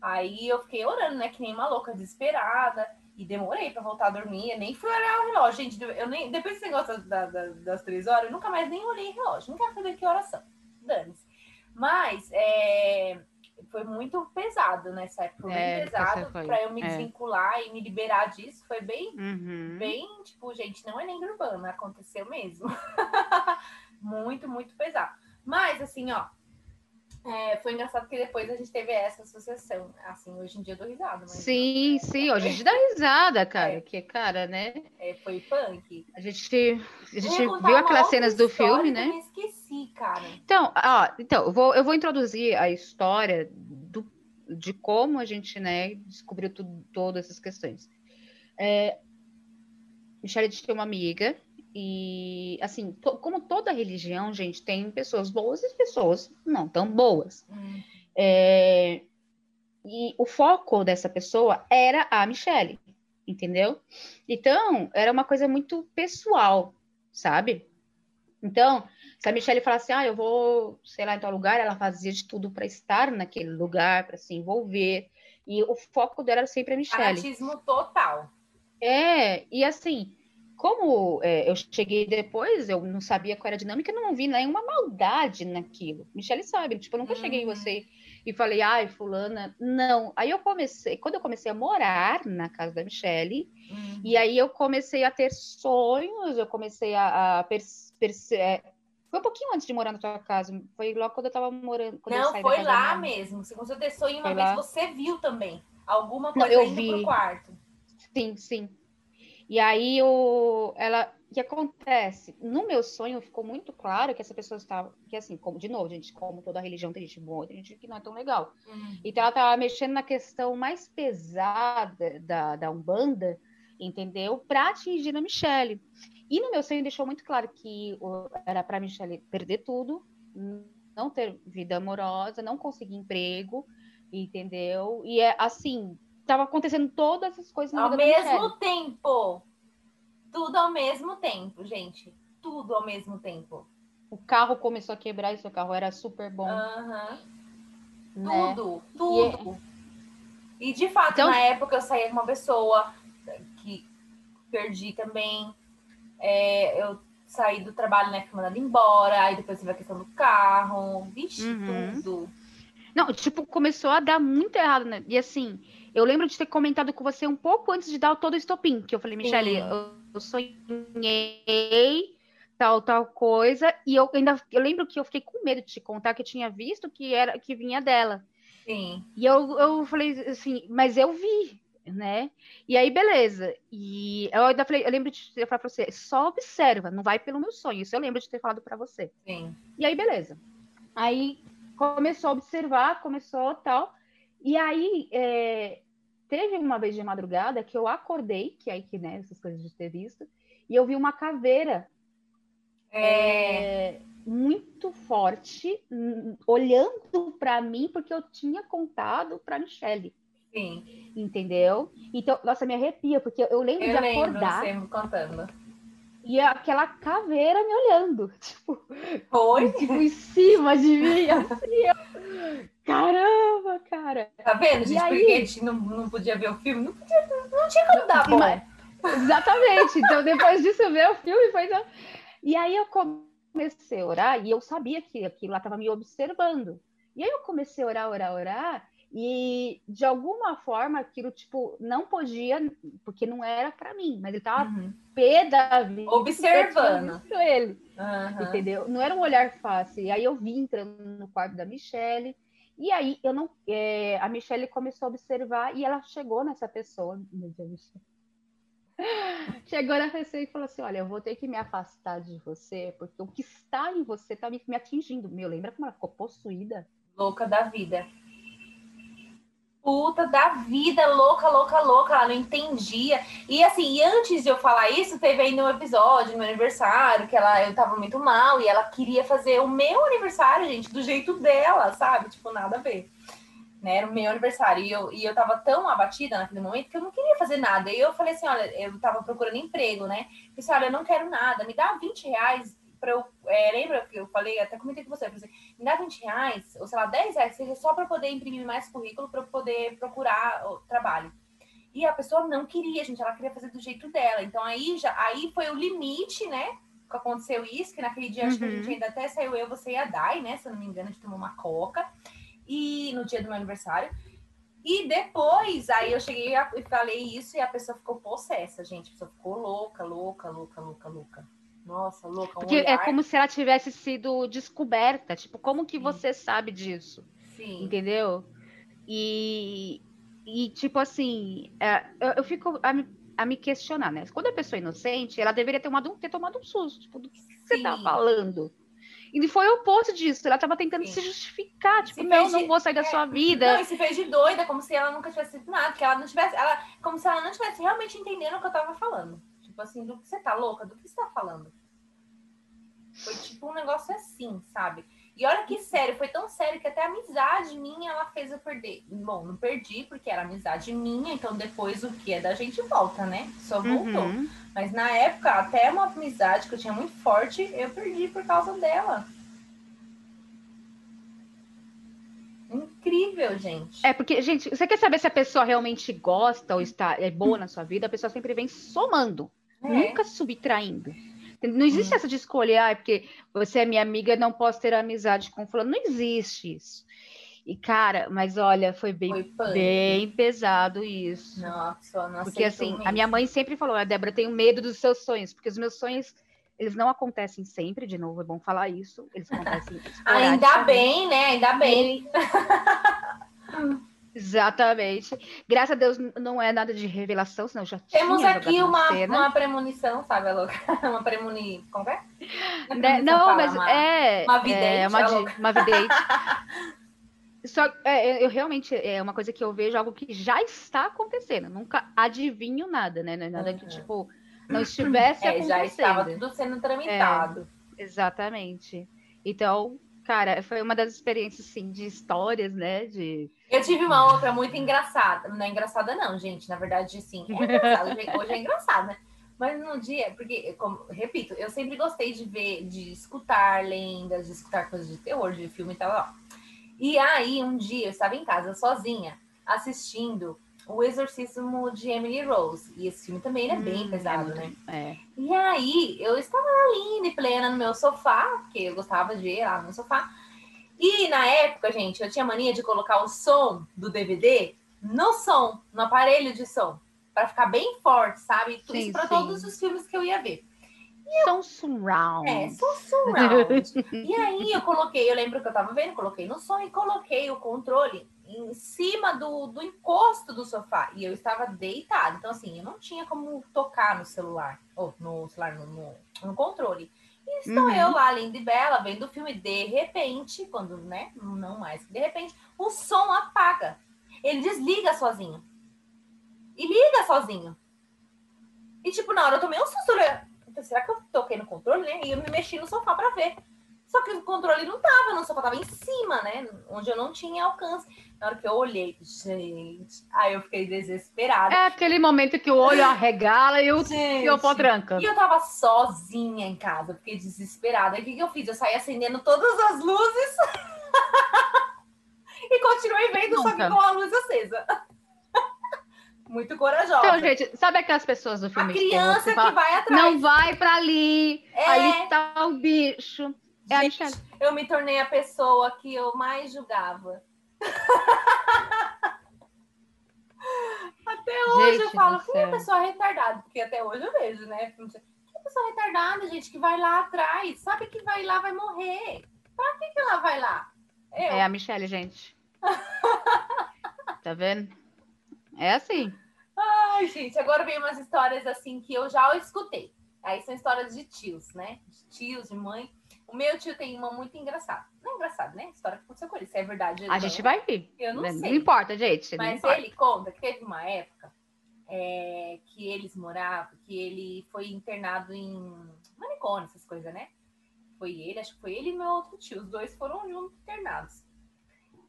Aí eu fiquei orando, né, que nem uma louca, desesperada. E demorei para voltar a dormir, nem fui olhar o relógio. Gente, eu nem, depois desse negócio da, da, das três horas, eu nunca mais nem olhei o relógio. Não quero saber que oração. Dane-se. Mas é, foi muito pesado nessa época. Foi é, pesado para eu me é. desvincular e me liberar disso. Foi bem, uhum. bem, tipo, gente, não é nem urbana, aconteceu mesmo. muito, muito pesado. Mas, assim, ó, é, foi engraçado que depois a gente teve essa associação. Assim, hoje em dia eu dou risada. Mas... Sim, sim, hoje a gente dá risada, cara. É. Que, cara, né? É, foi punk. A gente, a gente viu aquelas cenas do filme, né? Eu esqueci, cara. Então, ó, então eu, vou, eu vou introduzir a história do, de como a gente né, descobriu tudo, todas essas questões. É, Michelle tinha uma amiga e, assim, to, como toda religião, gente, tem pessoas boas e pessoas não tão boas. Hum. É, e o foco dessa pessoa era a Michelle, entendeu? Então, era uma coisa muito pessoal, sabe? Então, se a Michelle falasse, ah, eu vou, sei lá, em tal lugar, ela fazia de tudo para estar naquele lugar, para se envolver. E o foco dela era sempre a Michelle. Fanatismo total. É, e assim, como é, eu cheguei depois, eu não sabia qual era a dinâmica, não vi nenhuma maldade naquilo. Michelle sabe, tipo, eu nunca uhum. cheguei em uhum. você e falei, ai, fulana, não. Aí eu comecei, quando eu comecei a morar na casa da Michelle, uhum. e aí eu comecei a ter sonhos, eu comecei a, a perceber. É, foi um pouquinho antes de morar na tua casa, foi logo quando eu tava morando. não, foi lá mesmo. Se você ter sonho uma foi vez, lá. você viu também alguma coisa não, eu vi. pro quarto. Sim, sim. E aí o, ela, o que acontece? No meu sonho ficou muito claro que essa pessoa estava, que assim, como de novo, gente, como toda religião tem gente boa, tem gente que não é tão legal. Uhum. Então ela estava mexendo na questão mais pesada da, da Umbanda, entendeu? Para atingir a Michelle. E no meu sonho deixou muito claro que era para Michelle perder tudo, não ter vida amorosa, não conseguir emprego, entendeu? E é assim, tava acontecendo todas essas coisas na Ao mesmo tempo. Tudo ao mesmo tempo, gente. Tudo ao mesmo tempo. O carro começou a quebrar e seu carro era super bom. Uhum. Né? Tudo, tudo. E, e, de fato, então... na época eu saía com uma pessoa que perdi também. É, eu saí do trabalho, né? Fui mandada embora. Aí depois teve a questão do carro. Vixe, uhum. tudo. Não, tipo, começou a dar muito errado, né? E assim, eu lembro de ter comentado com você um pouco antes de dar todo o estopim, que eu falei, Michele, eu, eu sonhei tal, tal coisa, e eu ainda eu lembro que eu fiquei com medo de te contar que eu tinha visto que era que vinha dela. Sim. E eu, eu falei assim, mas eu vi, né? E aí, beleza. E eu ainda falei, eu lembro de ter falado pra você, só observa, não vai pelo meu sonho. Isso eu lembro de ter falado para você. Sim. E aí, beleza. Aí começou a observar, começou tal. E aí, é, teve uma vez de madrugada que eu acordei, que aí que, né, essas coisas de ter visto, e eu vi uma caveira é... É, muito forte, olhando para mim, porque eu tinha contado para Michelle. Sim. Entendeu? Então, nossa, me arrepia, porque eu lembro eu de lembro, acordar. Sempre contando. E aquela caveira me olhando, tipo, Oi? tipo em cima de mim, assim, eu... caramba, cara. Tá vendo, gente? E aí... Porque a gente não, não podia ver o filme, não, podia, não tinha como dar bom. Exatamente. Então, depois disso, ver o filme foi. E aí eu comecei a orar e eu sabia que aquilo lá estava me observando. E aí eu comecei a orar, orar, orar. E de alguma forma aquilo, tipo, não podia, porque não era para mim, mas ele tava uhum. pé da vida. Observando. ele. Uhum. Entendeu? Não era um olhar fácil. E aí eu vi entrando no quarto da Michelle. E aí eu não. É, a Michelle começou a observar e ela chegou nessa pessoa. Meu Deus. Chegou na pessoa e falou assim: Olha, eu vou ter que me afastar de você, porque o que está em você está me, me atingindo. Meu, lembra como ela ficou possuída? Louca da vida. Puta da vida, louca, louca, louca. Ela não entendia. E assim, e antes de eu falar isso, teve ainda um episódio no meu aniversário que ela, eu tava muito mal e ela queria fazer o meu aniversário, gente, do jeito dela, sabe? Tipo, nada a ver né? Era o meu aniversário. E eu, e eu tava tão abatida naquele momento que eu não queria fazer nada. E eu falei assim: olha, eu tava procurando emprego, né? Eu disse, olha, eu não quero nada, me dá 20 reais para eu. É, lembra que eu falei, até comentei com você, eu falei assim, me dá 20 reais, ou sei lá, 10 reais, seja só para poder imprimir mais currículo, para eu poder procurar o trabalho. E a pessoa não queria, gente, ela queria fazer do jeito dela. Então aí já aí foi o limite, né? Que aconteceu isso, que naquele dia uhum. acho que a gente uhum. ainda até saiu eu, você e a Dai, né? Se eu não me engano, a gente tomou uma coca e no dia do meu aniversário. E depois, aí eu cheguei e falei isso e a pessoa ficou possessa, gente. A pessoa ficou louca, louca, louca, louca, louca. Nossa, louca. Um Porque é olhar... é como se ela tivesse sido descoberta. Tipo, como que Sim. você sabe disso? Sim. Entendeu? E, e tipo assim, é, eu, eu, fico a me, a me, questionar, né? Quando a pessoa é inocente, ela deveria ter, uma, ter tomado um susto. Tipo, do que você tá falando? E foi o oposto disso. Ela estava tentando Sim. se justificar, tipo, se não, de... não vou sair da é, sua vida. Não, e se fez de doida, como se ela nunca tivesse feito nada, que ela não tivesse, ela, como se ela não tivesse realmente entendendo o que eu estava falando. Tipo assim, do que você tá louca, do que você tá falando. Foi tipo um negócio assim, sabe? E olha que sério, foi tão sério que até a amizade minha ela fez eu perder. Bom, não perdi porque era amizade minha, então depois o que é da gente volta, né? Só voltou. Uhum. Mas na época, até uma amizade que eu tinha muito forte, eu perdi por causa dela. Incrível, gente. É porque, gente, você quer saber se a pessoa realmente gosta ou está é boa na sua vida? A pessoa sempre vem somando, é. nunca subtraindo. Não existe hum. essa de escolher, ah, porque você é minha amiga, não posso ter amizade com fulano. Não existe isso. E, cara, mas olha, foi bem, foi bem pesado isso. Nossa, não Porque, assim, a minha mãe sempre falou, a Débora, tenho medo dos seus sonhos, porque os meus sonhos, eles não acontecem sempre, de novo, é bom falar isso. Eles acontecem. Ainda bem, né? Ainda bem. Exatamente. Graças a Deus não é nada de revelação, senão já Temos aqui uma, uma premonição, sabe, louca? Uma premoni... Como é? Né? Não, mas uma, é... Uma vidente. É, uma, uma vidente. Só, é, eu realmente, é uma coisa que eu vejo, algo que já está acontecendo. Nunca adivinho nada, né? É nada uhum. que, tipo, não estivesse é, acontecendo. Já estava tudo sendo tramitado. É, exatamente. Então, Cara, foi uma das experiências, assim, de histórias, né? De... Eu tive uma outra muito engraçada. Não é engraçada, não, gente. Na verdade, sim, é engraçado. Hoje é engraçado, né? Mas no dia, porque, como, repito, eu sempre gostei de ver, de escutar lendas, de escutar coisas de terror, de filme e tal. Ó. E aí, um dia, eu estava em casa sozinha, assistindo o Exorcismo de Emily Rose. E esse filme também é bem hum, pesado, é né? É. E aí, eu estava linda e plena no meu sofá, porque eu gostava de ir lá no sofá. E na época, gente, eu tinha mania de colocar o som do DVD no som, no aparelho de som, para ficar bem forte, sabe? Isso para todos os filmes que eu ia ver. Som surround. É, som surround. e aí eu coloquei, eu lembro que eu tava vendo, coloquei no som e coloquei o controle em cima do, do encosto do sofá e eu estava deitada. Então, assim, eu não tinha como tocar no celular, ou no celular, no, no, no controle. E estou uhum. eu lá, linda e bela, vendo o filme. De repente, quando, né, não mais, de repente, o som apaga. Ele desliga sozinho. E liga sozinho. E, tipo, na hora eu tomei um susto. Né? Será que eu toquei no controle, né? E eu me mexi no sofá para ver. Só que o controle não tava no sofá, tava em cima, né? Onde eu não tinha alcance. Na hora que eu olhei, gente, aí eu fiquei desesperada. É aquele momento que o olho arregala e o, gente, e o pó tranca. E eu tava sozinha em casa, fiquei desesperada. Aí o que, que eu fiz? Eu saí acendendo todas as luzes e continuei vendo, Nunca. só que com a luz acesa. Muito corajosa. Então, gente, sabe aquelas pessoas do filme a criança que, que vai atrás. Não vai para ali, é... ali tá o bicho. É Gente, eu me tornei a pessoa que eu mais julgava. até hoje gente eu falo, que é pessoa retardada, porque até hoje eu vejo, né? Que pessoa retardada, gente, que vai lá atrás, sabe que vai lá, vai morrer. Pra que, que ela vai lá? Eu. É a Michelle, gente. tá vendo? É assim. Ai, Ai, gente, agora vem umas histórias assim que eu já escutei. Aí são histórias de tios, né? De tios, de mãe. O meu tio tem uma muito engraçada. Não é engraçado, né? História que aconteceu com ele. Se é verdade. A gente vai ver. Eu não, não sei. Não importa, gente. Mas importa. ele conta que teve uma época é, que eles moravam, que ele foi internado em manicômio, essas coisas, né? Foi ele, acho que foi ele e meu outro tio. Os dois foram juntos internados.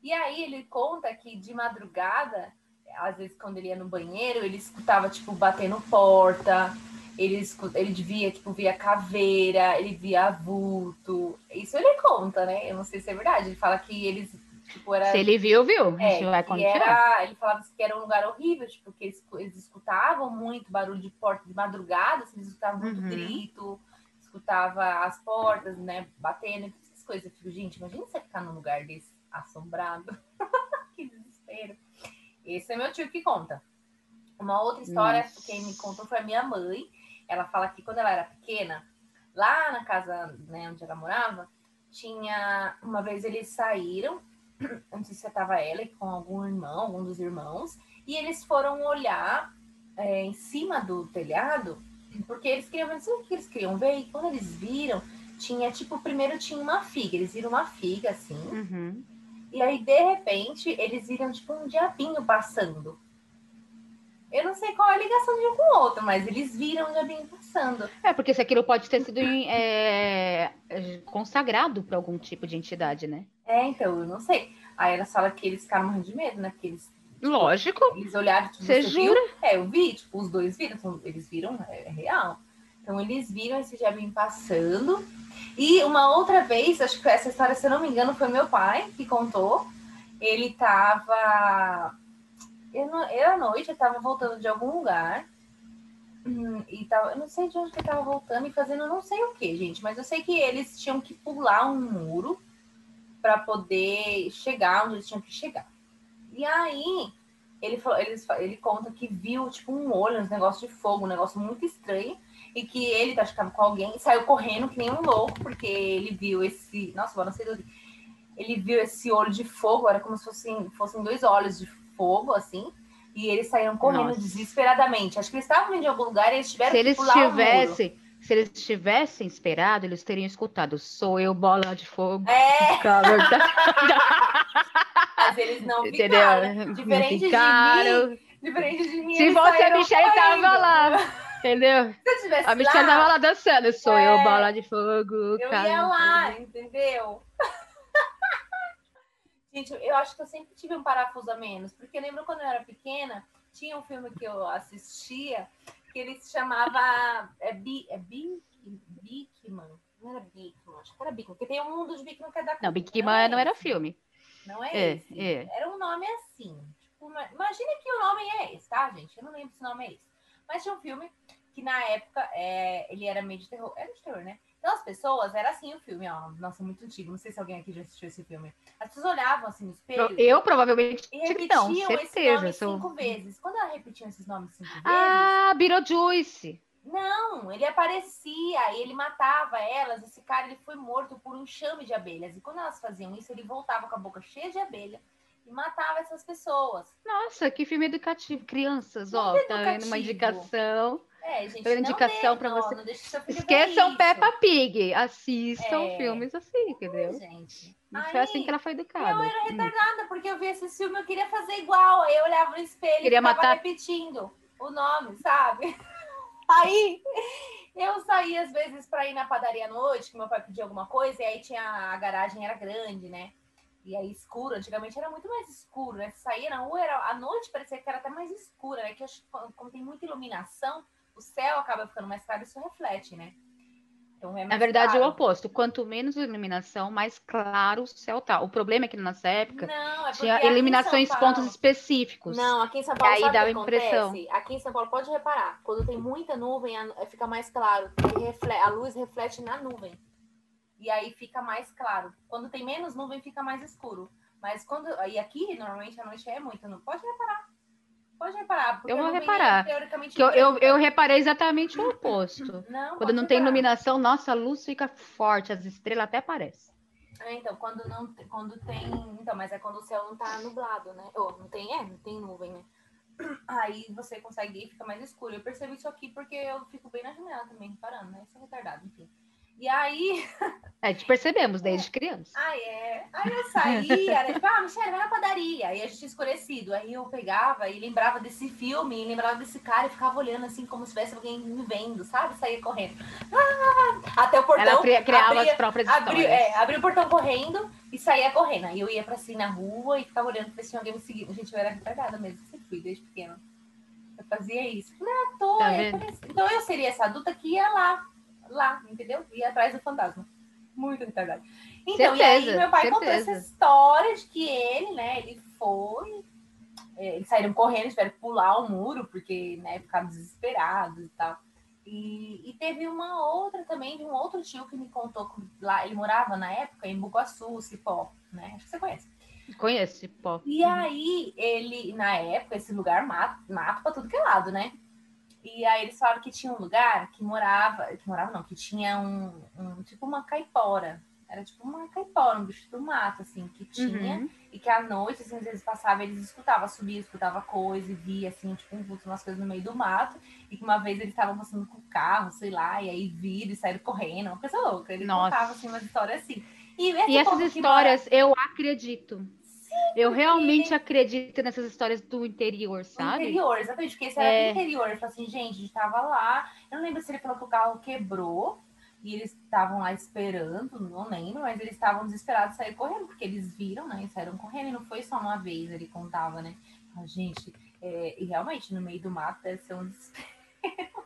E aí ele conta que de madrugada, às vezes quando ele ia no banheiro, ele escutava, tipo, batendo porta, ele, ele via, tipo, via caveira, ele via vulto. Isso ele conta, né? Eu não sei se é verdade. Ele fala que eles, tipo, era... Se ele viu, viu. É, a gente vai que continuar. era, ele falava que era um lugar horrível, tipo, que eles, eles escutavam muito barulho de porta de madrugada, assim, eles escutavam muito Uhum. grito, escutava as portas, né, batendo, essas coisas. Eu fico, gente, imagina você ficar num lugar desse assombrado. que desespero. Esse é meu tio que conta. Uma outra história, Nossa. quem me contou foi a minha mãe. Ela fala que quando ela era pequena, lá na casa né, onde ela morava, tinha. Uma vez eles saíram, não sei se estava ela com algum irmão, algum dos irmãos, e eles foram olhar é, em cima do telhado, porque eles queriam ver, o que eles queriam ver, e quando eles viram, tinha, tipo, primeiro tinha uma figa, eles viram uma figa assim, Uhum. e aí, de repente, eles viram, tipo, um diabinho passando. Eu não sei qual é a ligação de um com o outro, mas eles viram um diabinho passando. É, porque se aquilo pode ter sido é, consagrado para algum tipo de entidade, né? É, então, eu não sei. Aí ela fala que eles ficaram morrendo de medo, né? Porque eles, Lógico. eles olharam, tipo, Você você jura? viu? É, eu vi, tipo, os dois viram, então, eles viram, é, é real. Então, eles viram esse diabinho passando. E uma outra vez, acho que essa história, se eu não me engano, foi meu pai que contou. Ele tava. Eu, não, à noite, eu tava voltando de algum lugar. hum, E tava, eu não sei de onde que eu tava voltando e fazendo não sei o que, gente. Mas eu sei que eles tinham que pular um muro para poder chegar onde eles tinham que chegar. E aí, ele, falou- eles, ele conta que viu, tipo, um olho, uns negócios de fogo, um negócio muito estranho. E que ele, acho que tava com alguém, saiu correndo que nem um louco, porque ele viu esse. Nossa, agora não sei do Ele viu esse olho de fogo, era como se fossem, fossem dois olhos de fogo, assim. E eles saíram correndo Nossa. desesperadamente. Acho que eles estavam indo de algum lugar e eles tiveram Se que eles pular o muro. tivessem, se eles tivessem esperado, eles teriam escutado. Sou eu, bola de fogo. É, mas eles não Entendeu? ficaram. Diferente de Ficaram. mim, diferente de mim. Se fosse a Michelle, tava correndo. lá. Entendeu? Se eu tivesse A Michelle lá, tava lá dançando. Sou É. eu, bola de fogo. Eu cover ia lá, entendeu? Gente, eu acho que eu sempre tive um parafuso a menos, porque eu lembro quando eu era pequena, tinha um filme que eu assistia que ele se chamava é, Bi, é Bi, Bikman. Não era Bikman, acho que era Bikman, porque tem um mundo de Bikman que é da Não, Big é Man não era filme. Não é, É, esse. é. Era um nome assim. Tipo, ima- imagina que o nome é esse, tá, gente? Eu não lembro se o nome é esse. Mas tinha um filme que na época é, ele era meio de terror. Era de terror, né? Então as pessoas, era assim o filme, ó. Nossa, muito antigo. Não sei se alguém aqui já assistiu esse filme. As pessoas olhavam assim no espelho. Eu provavelmente E não, repetiam esse certeza. nome sou- cinco vezes. Quando ela repetiam esses nomes cinco vezes, Ah, Beetlejuice. não, ele aparecia ele matava elas. Esse cara ele foi morto por um enxame de abelhas. E quando elas faziam isso, ele voltava com a boca cheia de abelha e matava essas pessoas. Nossa, que filme educativo. Crianças, Muito ó, tá vendo uma educativo. indicação. É, gente, indicação não, você. Não Esqueçam. Peppa Pig. Assistam É. filmes assim, entendeu? Gente. Não foi assim Aí, que ela foi Eu educada. era Hum. retardada, porque eu via esse filme, eu queria fazer igual. Aí eu olhava no espelho Queria e ficava matar? repetindo o nome, sabe? Aí eu saía às vezes para ir na padaria à noite, que meu pai pedia alguma coisa, e aí tinha a garagem era grande, né? E aí escuro, antigamente era muito mais escuro, né? Você saía na rua, era, à noite parecia que era até mais escura, né? Que eu como tem muita iluminação, o céu acaba ficando mais claro, isso reflete, né? Então é Na verdade, é o claro. oposto. Quanto menos iluminação, mais claro o céu tá. O problema é que nessa época Não, é tinha em iluminações São pontos Paulo- específicos. Não, aqui em São Paulo aí sabe dá o que a impressão. Aqui em São Paulo, pode reparar, quando tem muita nuvem, fica mais claro. a luz reflete na nuvem. E aí fica mais claro. Quando tem menos nuvem, fica mais escuro. Mas quando. E aqui, normalmente, a noite é muito. Não pode reparar. Pode reparar. porque Eu vou reparar, É, teoricamente, Que eu, eu, eu reparei exatamente o oposto. Não, Quando não tem reparar. iluminação, nossa, a luz fica forte, as estrelas até aparecem. É, então, quando não quando tem. Então, mas é quando o céu não tá nublado, né? Ou não tem, é, não tem nuvem, né? Aí você consegue ir, fica mais escuro. Eu percebo isso aqui porque eu fico bem na janela também, reparando, né? Sou retardado, enfim. E aí. É, te percebemos desde criança. Ah, é. Aí eu saía, né? Tipo, ah, Michelle, vai na padaria. Aí a gente tinha escurecido. Aí eu pegava e lembrava desse filme, lembrava desse cara e ficava olhando assim, como se tivesse alguém me vendo, sabe? Saía correndo. Ah! Até o portão. Ela criava abria, as próprias abri, histórias. é, abria o portão correndo e saía correndo. Aí eu ia pra assim na rua e ficava olhando pra ver se tinha alguém me seguindo. Gente, eu era retardada mesmo, sempre fui desde pequena. Eu fazia isso. Tô. Tá é, vendo? parece- então eu seria essa adulta que ia lá, lá, entendeu? Ia atrás do fantasma. Muito retardada. Então, e aí Certeza, meu pai contou certeza. essa história de que ele, né, ele foi. é, eles saíram correndo, tiveram que pular o muro, porque, né, ficaram desesperados e tal. E, e teve uma outra também, de um outro tio que me contou que lá, ele morava na época em Bugaçu, Cipó, né? Acho que você conhece. Conheço esse pó. E aí, ele, na época, esse lugar mato, mato pra tudo que é lado, né? E aí eles falaram que tinha um lugar que morava, que morava não, que tinha um, um- tipo uma caipora. Era tipo uma caipora, um bicho do mato, assim, que tinha. Uhum. E que à noite, assim, às vezes passava, eles escutavam, subia, escutava coisa e via, assim, tipo, um vulto, umas coisas no meio do mato. E que uma vez eles estavam passando com o carro, sei lá, e aí viram e saíram correndo, uma coisa louca. Ele Nossa. contava, assim, umas histórias assim. E, E essas que mora- histórias, eu acredito. Eu realmente acredito nessas histórias do interior, sabe? interior, exatamente, porque esse era É. do interior. Ele falou assim, gente, a gente tava lá. Eu não lembro se ele falou que o carro quebrou e eles estavam lá esperando, não lembro, mas eles estavam desesperados de sair correndo, porque eles viram, né? E saíram correndo, e não foi só uma vez, ele contava, né? A gente, é, e realmente, no meio do mato deve ser um desespero.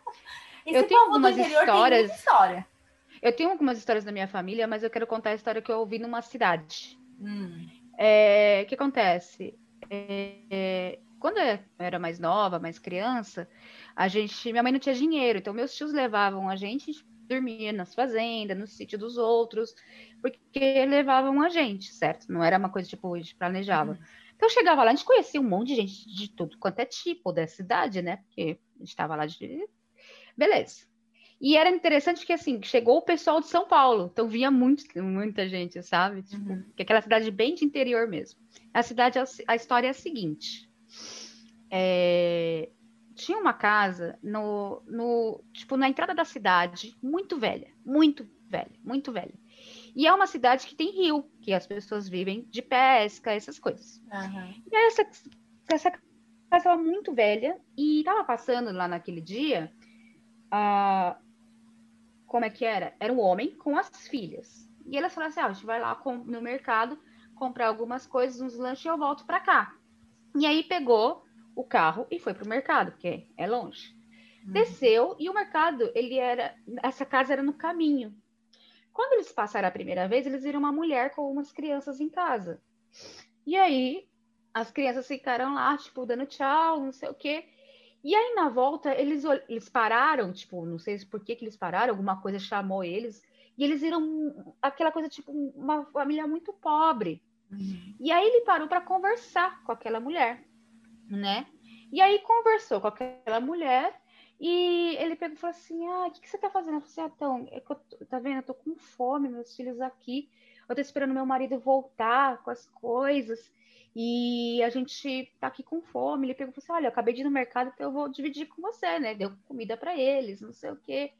Esse Eu tenho povo do algumas histórias- muita história. Eu tenho algumas histórias da minha família, mas eu quero contar a história que eu ouvi numa cidade. Hum, É, o que acontece? É, quando eu era mais nova, mais criança, a gente, minha mãe não tinha dinheiro, então meus tios levavam a gente, a gente dormia nas fazendas, no sítio dos outros, porque levavam a gente, certo? Não era uma coisa tipo a gente planejava. Então eu chegava lá, a gente conhecia um monte de gente de tudo quanto é tipo da cidade, né? Porque a gente estava lá de. Beleza. E era interessante que assim, chegou o pessoal de São Paulo, então vinha muito, muita gente, sabe? Tipo, Uhum. que é aquela cidade bem de interior mesmo. A cidade, a história é a seguinte: é, tinha uma casa no, no, tipo, na entrada da cidade, muito velha, muito velha, muito velha. E é uma cidade que tem rio, que as pessoas vivem de pesca, essas coisas. aham. E essa, essa casa estava muito velha e estava passando lá naquele dia. ah, como é que era? Era um homem com as filhas. E elas falaram assim: ah, a gente vai lá no mercado comprar algumas coisas, uns lanches e eu volto para cá. E aí pegou o carro e foi pro mercado, porque é longe. Desceu e o mercado, ele era. Essa casa era no caminho. Quando eles passaram a primeira vez, eles viram uma mulher com umas crianças em casa. E aí, as crianças ficaram lá, tipo, dando tchau, não sei o quê. E aí, na volta, eles, eles pararam, tipo, não sei por que que eles pararam, alguma coisa chamou eles. E eles viram aquela coisa, tipo, uma família muito pobre. Uhum. E aí ele parou para conversar com aquela mulher, né? E aí conversou com aquela mulher e ele pegou e falou assim: Ah, o que, que você tá fazendo? Eu falei assim: ah, então, é que eu tô- tá vendo? Eu tô com fome, meus filhos aqui. Eu tô esperando meu marido voltar com as coisas. E a gente tá aqui com fome. Ele pegou e falou assim: Olha, eu acabei de ir no mercado, então eu vou dividir com você, né? Deu comida para eles, não sei o quê.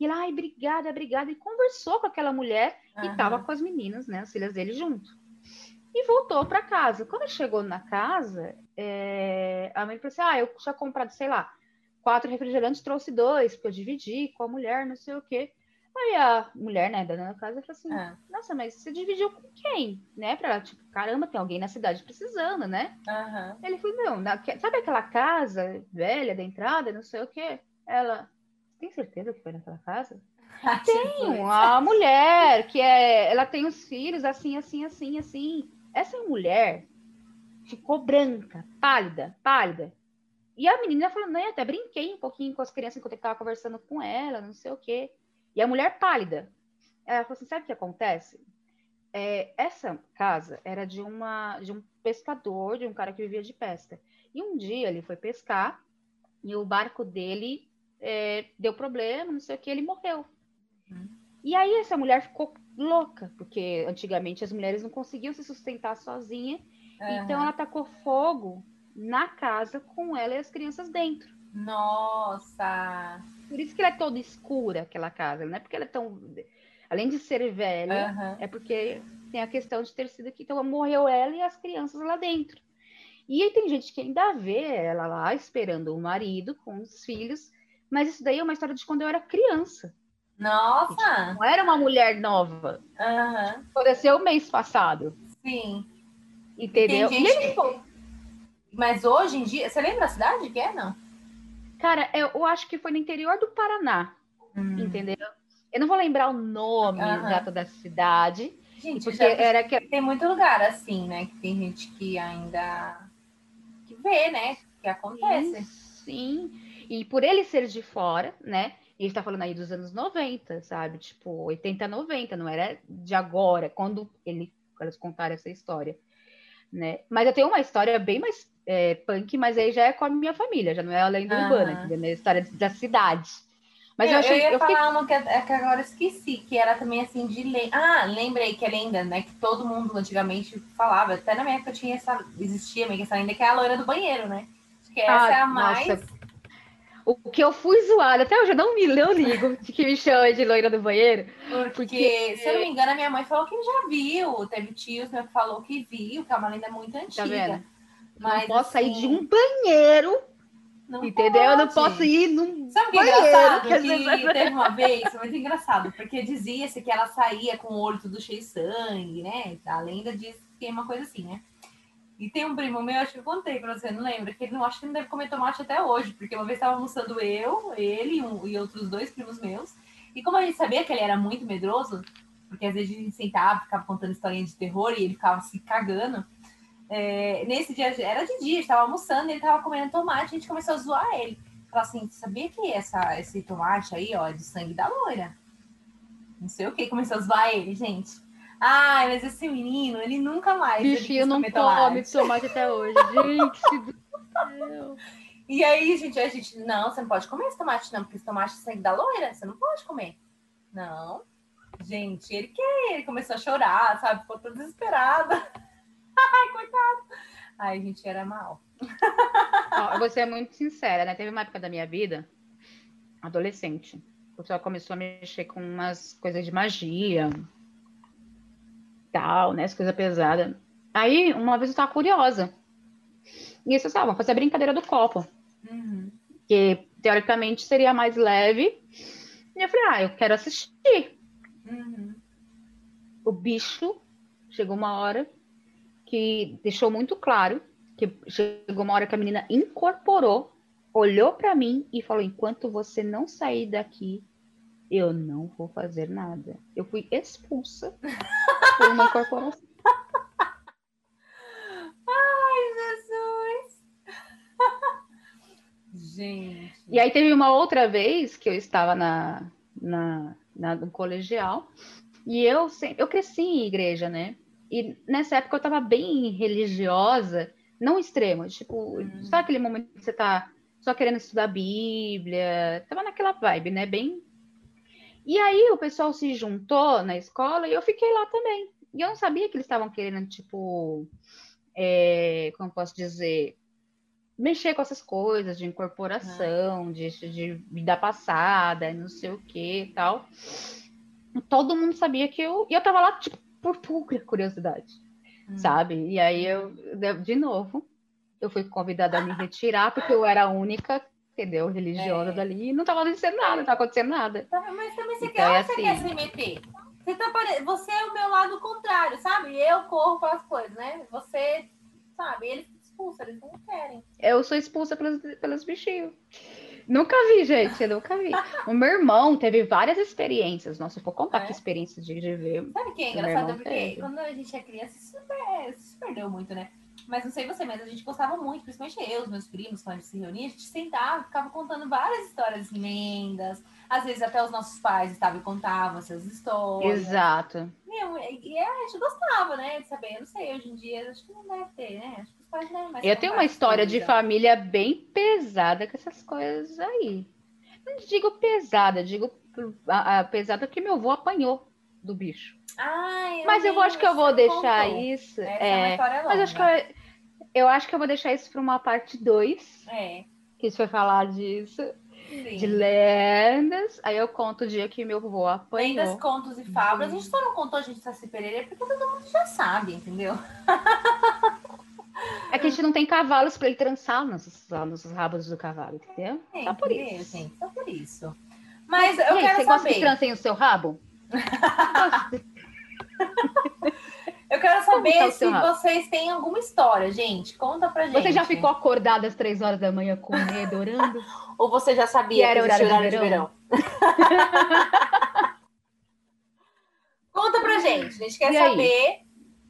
E ele, ai, obrigada, obrigada. E conversou com aquela mulher e Aham. tava com as meninas, né? As filhas dele junto. E voltou para casa. Quando chegou na casa, é, a mãe falou assim: Ah, eu tinha comprado, sei lá, quatro refrigerantes, trouxe dois, porque eu dividi com a mulher, não sei o quê. Aí a mulher, né, da da casa, falou assim: Ah, Nossa, mas você dividiu com quem? Né? Pra, tipo, caramba, tem alguém na cidade precisando, né? aham. Ele falou: Não, naque- sabe aquela casa velha da entrada, não sei o quê? Ela, tem certeza que foi naquela casa? Tem a mulher que é, ela tem os filhos assim, assim, assim, assim. Essa mulher ficou branca, pálida, pálida. E a menina falou, não, eu até brinquei um pouquinho com as crianças enquanto eu estava conversando com ela, não sei o quê. E a mulher pálida. Ela falou assim, sabe o que acontece? É, essa casa era de uma de um pescador, de um cara que vivia de pesca. E um dia ele foi pescar e o barco dele é, deu problema, não sei o que, ele morreu. E aí essa mulher ficou louca, porque antigamente as mulheres não conseguiam se sustentar sozinha, então Aham. ela tacou fogo na casa com ela e as crianças dentro. Nossa! Por isso que ela é toda escura, aquela casa. Não é porque ela é tão. Além de ser velha, Aham. é porque tem a questão de ter sido aqui. Então morreu ela e as crianças lá dentro. E aí tem gente que ainda vê ela lá esperando o marido com os filhos. Mas isso daí é uma história de quando eu era criança. Nossa! Não era uma mulher nova. Aham. Aconteceu mês passado. Sim. Entendeu? Tem E gente ele. Mas hoje em dia. Você lembra a cidade que é, não? Cara, eu, eu acho que foi no interior do Paraná, Hum. entendeu? Eu não vou lembrar o nome exato da cidade, Gente, porque era que tem muito lugar assim, né? Que tem gente que ainda que vê, né? Que acontece. Sim. E por ele ser de fora, né? E ele tá falando aí dos anos 90, sabe? Tipo, 80, 90, não era de agora, quando ele, eles contaram essa história, né? Mas eu tenho uma história bem mais é, punk, mas aí já é com a minha família, já não é a lenda urbana, entendeu? É a história da cidade. Mas eu, eu, achei, eu ia eu fiquei falar uma que, é que agora eu esqueci, que era também assim de lenda. Ah, lembrei que é lenda, né? Que todo mundo antigamente falava. Até na minha época tinha essa. Existia meio que essa lenda, que é a loira do banheiro, né? Acho que essa Ah, é a mais. nossa. O que eu fui zoada, até hoje eu não me não ligo de que me chama de loira do banheiro. Porque, Porque- se eu não me engano, a minha mãe falou que já viu. Teve tios meu que falou que viu, que é uma lenda muito antiga. Tá vendo? Mas, não posso sair assim, de um banheiro, não entendeu? Eu não pode. posso ir num Sabe o que é banheiro. engraçado? que às Que teve uma vez, muito engraçado, porque dizia-se que ela saía com o olho tudo cheio de sangue, né? A lenda diz que é uma coisa assim, né? E tem um primo meu, acho que eu contei pra você, não lembra? Que ele não acho que não deve comer tomate até hoje, porque uma vez estava almoçando eu, ele e um- e outros dois primos meus. E como a gente sabia que ele era muito medroso, porque às vezes a gente sentava, ficava contando historinha de terror e ele ficava se cagando. É, nesse dia, era de dia, a gente tava almoçando, ele tava comendo tomate, a gente começou a zoar ele. Falar assim, sabia que essa, esse tomate aí, ó, é de sangue da loira? Não sei o que, começou a zoar ele, gente. Ai, mas esse menino, ele nunca mais. Bichinho não come tomate até hoje. Gente do céu. E aí, gente, a gente, não, você não pode comer esse tomate, não, porque esse tomate é sangue da loira, você não pode comer. Não. Gente, ele que ele começou a chorar, sabe? Ficou todo desesperado. Ai, coitado. Ai, gente, era mal. Ó, eu vou ser muito sincera, né? Teve uma época da minha vida, adolescente, o pessoal começou a mexer com umas coisas de magia, tal, né? As coisas pesadas. Aí, uma vez eu tava curiosa. E isso, sabe, fazer a brincadeira do copo. Uhum. Que, teoricamente, seria mais leve. E eu falei, ah, eu quero assistir. Uhum. o bicho chegou uma hora que deixou muito claro que chegou uma hora que a menina incorporou, olhou pra mim e falou: enquanto você não sair daqui, eu não vou fazer nada. Eu fui expulsa por uma incorporação. Ai, Jesus! Gente. E aí teve uma outra vez que eu estava na, na, na- no colegial e eu eu cresci em igreja, né? E nessa época eu estava bem religiosa, não extrema, tipo, Hum. sabe aquele momento que você tá só querendo estudar Bíblia? Tava naquela vibe, né? Bem. E aí o pessoal se juntou na escola e eu fiquei lá também. E eu não sabia que eles estavam querendo, tipo, é, como eu posso dizer, mexer com essas coisas de incorporação, de, de vida passada, não sei o que e tal. Todo mundo sabia que eu. E eu tava lá, tipo, por pura curiosidade, Hum. sabe? E aí eu, de- novo, eu fui convidada a me retirar, porque eu era a única, entendeu, religiosa É. dali, e não tava acontecendo nada, não tava acontecendo nada. Tá, Mas também você Então quer, é onde você assim. quer se meter? Você, tá pare... você é o meu lado contrário, sabe? Eu corro pelas coisas, né? Você, sabe? Eles expulsam, eles não querem. Eu sou expulsa pelos, pelos bichinhos. Nunca vi, gente, nunca vi. O meu irmão teve várias experiências. Nossa, eu vou contar É? que experiência de, ver. Sabe o que é engraçado? Porque teve. quando a gente é criança, isso, é- isso se perdeu muito, né? Mas não sei você, mas a gente gostava muito, principalmente eu, os meus primos, quando a gente se reunia, a gente sentava, ficava contando várias histórias lendas. Às vezes até os nossos pais estavam e contavam essas histórias. Exato. Meu, e a gente gostava, né, de saber. Eu não sei, hoje em dia, acho que não deve ter, né? Acho que não mais Eu tenho uma história de família bem pesada com essas coisas aí. Não digo pesada, digo a, a pesada porque meu avô apanhou do bicho. Ai, Mas eu acho que eu vou deixar contou. isso. Essa é uma é, longa. mas acho que eu- Eu acho que eu vou deixar isso para uma parte 2. É. Que a gente vai falar disso. Sim. De lendas. Aí eu conto o dia que meu avô apanhou. Lendas, contos e fábulas. A gente só não contou a gente Saci Pereira porque todo mundo já sabe, entendeu? É que a gente não tem cavalos para ele trançar nos, nos rabos do cavalo, entendeu? É, só por isso. Só por isso. Mas eu quero você gosta que saber. trancem o seu rabo? Eu quero tá saber o se rabo? vocês têm alguma história, gente. Conta pra gente. Você já ficou acordada às três horas da manhã com medo, orando? Ou você já sabia era que existia horário horário de de verão? Conta pra gente. A gente quer E saber,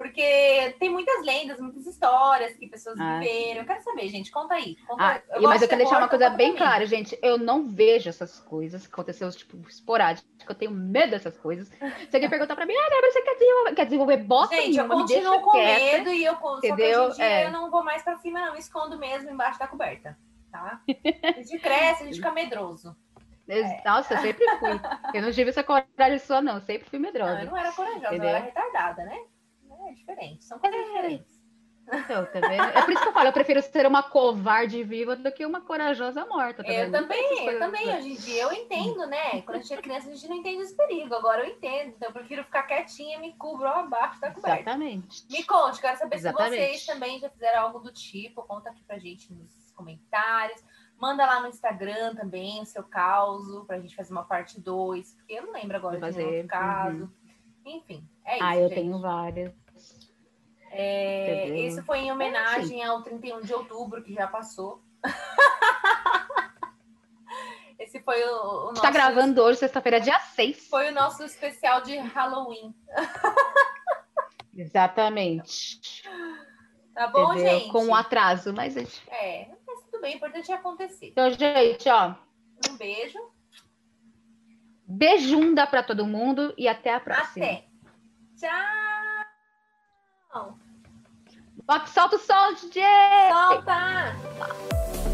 porque tem muitas lendas, muitas histórias que pessoas Ah. viveram. Eu quero saber, gente. Conta aí. Conta- Ah, eu mas eu quero deixar uma coisa bem clara, gente. Eu não vejo essas coisas que aconteceu, tipo, esporádico. Eu tenho medo dessas coisas. Você quer perguntar pra mim, ah, Débora, você quer desenvolver, quer desenvolver bosta Gente, eu nenhuma, me deixa continuo com quieta. medo e eu só entendeu? dia É. eu não vou mais pra cima, não. Eu escondo mesmo embaixo da coberta. Tá? A gente cresce, a gente fica medroso. Eu- Nossa, eu sempre fui. Eu não tive essa coragem só, não. Eu sempre fui Não, eu medrosa. não era corajosa, Entendeu? eu era retardada, né? É diferente, são coisas É. diferentes. Então, tá vendo? É por isso que eu falo, eu prefiro ser uma covarde viva do que uma corajosa morta. Tá Eu também, eu também, hoje em dia, eu entendo, né? Quando a gente é criança, a gente não entende os perigos. Agora eu entendo, então eu prefiro ficar quietinha, me cubro abaixo da coberta. Exatamente. Me conte, quero saber Exatamente. se vocês também já fizeram algo do tipo. Conta aqui pra gente nos comentários. Manda lá no Instagram também o seu caso, pra gente fazer uma parte 2, porque eu não lembro agora Vou de fazer, caso. Enfim, é isso. Ah, eu gente. tenho várias. É, isso foi em homenagem ao 31 de outubro, que já passou. Esse foi o, o A gente nosso. tá gravando hoje, sexta-feira, dia 6. Foi o nosso especial de Halloween. Exatamente. Tá bom, Entendeu? gente? Com um atraso, mas a gente... É, mas tudo bem, o importante é acontecer. Então, gente, ó, Um beijo. beijunda pra todo mundo e até a próxima. Até. Tchau. Solta o som, DJ! Solta!